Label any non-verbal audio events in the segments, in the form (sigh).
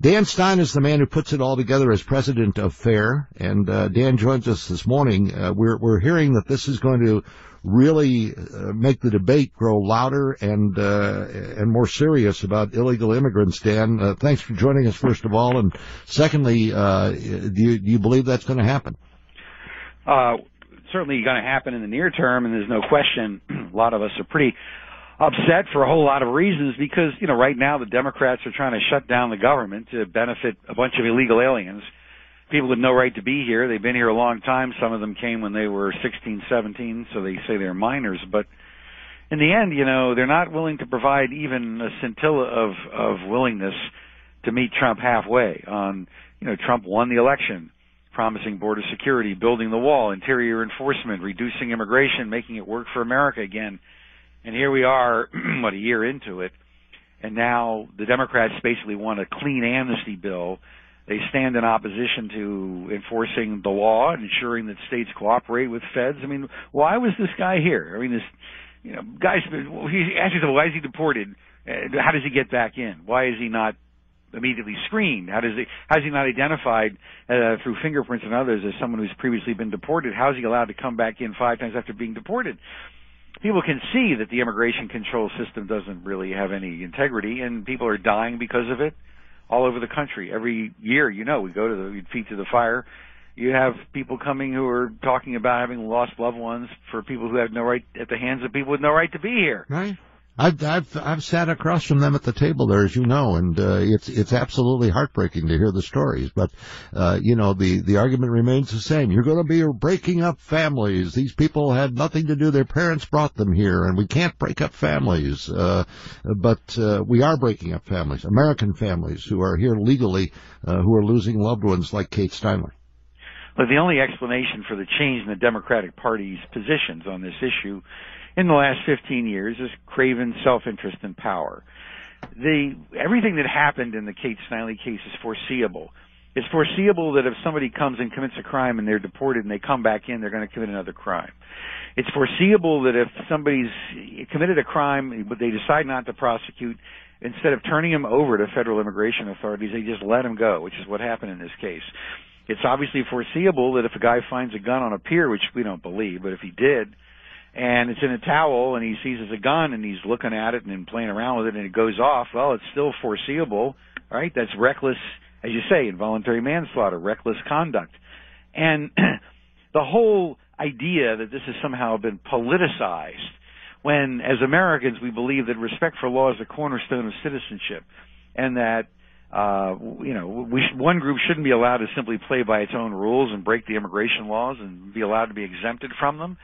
Dan Stein is the man who puts it all together as president of FAIR, and uh, Dan joins us this morning. Uh, we're we're hearing that this is going to really uh, make the debate grow louder and uh, and more serious about illegal immigrants. Dan, uh, thanks for joining us first of all, and secondly, uh, do you do you believe that's going to happen? Uh, certainly going to happen in the near term, and there's no question. (clears throat) a lot of us are pretty upset for a whole lot of reasons because you know right now the Democrats are trying to shut down the government to benefit a bunch of illegal aliens people with no right to be here. They've been here a long time. Some of them came when they were 16, 17, so they say they're minors. But in the end, you know, they're not willing to provide even a scintilla of of willingness to meet Trump halfway. On you know, Trump won the election, promising border security, building the wall, interior enforcement, reducing immigration, making it work for America again. And here we are, (clears throat) what a year into it, and now the Democrats basically want a clean amnesty bill they stand in opposition to enforcing the law and ensuring that states cooperate with feds. I mean, why was this guy here? I mean, this, you know, guy's he asked himself, why is he deported? How does he get back in? Why is he not immediately screened? How does he, how is he not identified uh, through fingerprints and others as someone who's previously been deported? How is he allowed to come back in five times after being deported? People can see that the immigration control system doesn't really have any integrity, and people are dying because of it all over the country. Every year, you know, we go to the we feet to the fire. You have people coming who are talking about having lost loved ones for people who have no right at the hands of people with no right to be here. Right. I've I've I've sat across from them at the table there, as you know, and uh, it's it's absolutely heartbreaking to hear the stories. But uh, you know, the the argument remains the same. You're going to be breaking up families. These people had nothing to do. Their parents brought them here, and we can't break up families. Uh, but uh, we are breaking up families, American families who are here legally, uh, who are losing loved ones, like Kate Steinle. But the only explanation for the change in the Democratic Party's positions on this issue in the last 15 years is craven self-interest and power. The everything that happened in the Kate Steinle case is foreseeable. It's foreseeable that if somebody comes and commits a crime and they're deported and they come back in, they're going to commit another crime. It's foreseeable that if somebody's committed a crime but they decide not to prosecute, instead of turning him over to federal immigration authorities, they just let him go, which is what happened in this case. It's obviously foreseeable that if a guy finds a gun on a pier, which we don't believe, but if he did, and it's in a towel and he sees it's a gun and he's looking at it and playing around with it and it goes off, well, it's still foreseeable, right? That's reckless, as you say, involuntary manslaughter, reckless conduct. And (clears throat) the whole idea that this has somehow been politicized when as Americans we believe that respect for law is a cornerstone of citizenship and that uh, you know, we sh- one group shouldn't be allowed to simply play by its own rules and break the immigration laws and be allowed to be exempted from them.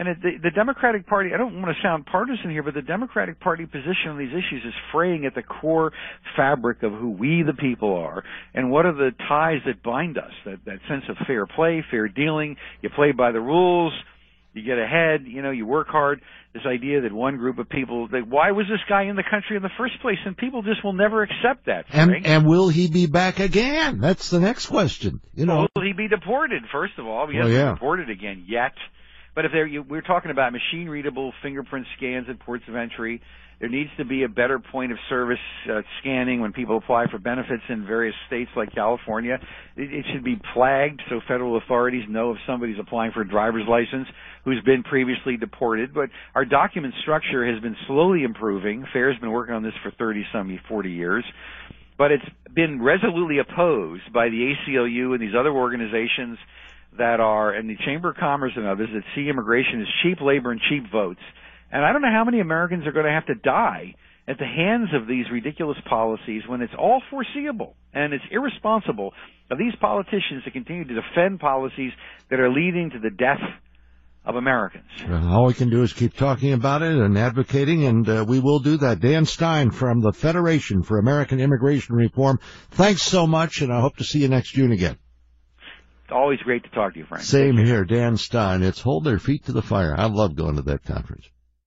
And it, the, the Democratic Party, I don't want to sound partisan here, but the Democratic Party position on these issues is fraying at the core fabric of who we the people are and what are the ties that bind us, that, that sense of fair play, fair dealing, you play by the rules, you get ahead, you know, you work hard. This idea that one group of people, that why was this guy in the country in the first place? And people just will never accept that. And, and will he be back again? That's the next question. You know, will he be deported? First of all, he hasn't yeah. deported again yet. But if you, we're talking about machine readable fingerprint scans at ports of entry, there needs to be a better point of service uh, scanning when people apply for benefits in various states like California. It, it should be flagged so federal authorities know if somebody's applying for a driver's license who's been previously deported. But our document structure has been slowly improving. FAIR's been working on this for 30 some 40 years. But it's been resolutely opposed by the ACLU and these other organizations that are in the Chamber of Commerce and others that see immigration as cheap labor and cheap votes. And I don't know how many Americans are going to have to die at the hands of these ridiculous policies when it's all foreseeable and it's irresponsible of these politicians to continue to defend policies that are leading to the death of Americans. all we can do is keep talking about it and advocating, and uh, we will do that. Dan Stein from the Federation for American Immigration Reform, thanks so much, and I hope to see you next June again. It's always great to talk to you, Frank. Same here, Dan Stein. It's hold their feet to the fire. I love going to that conference.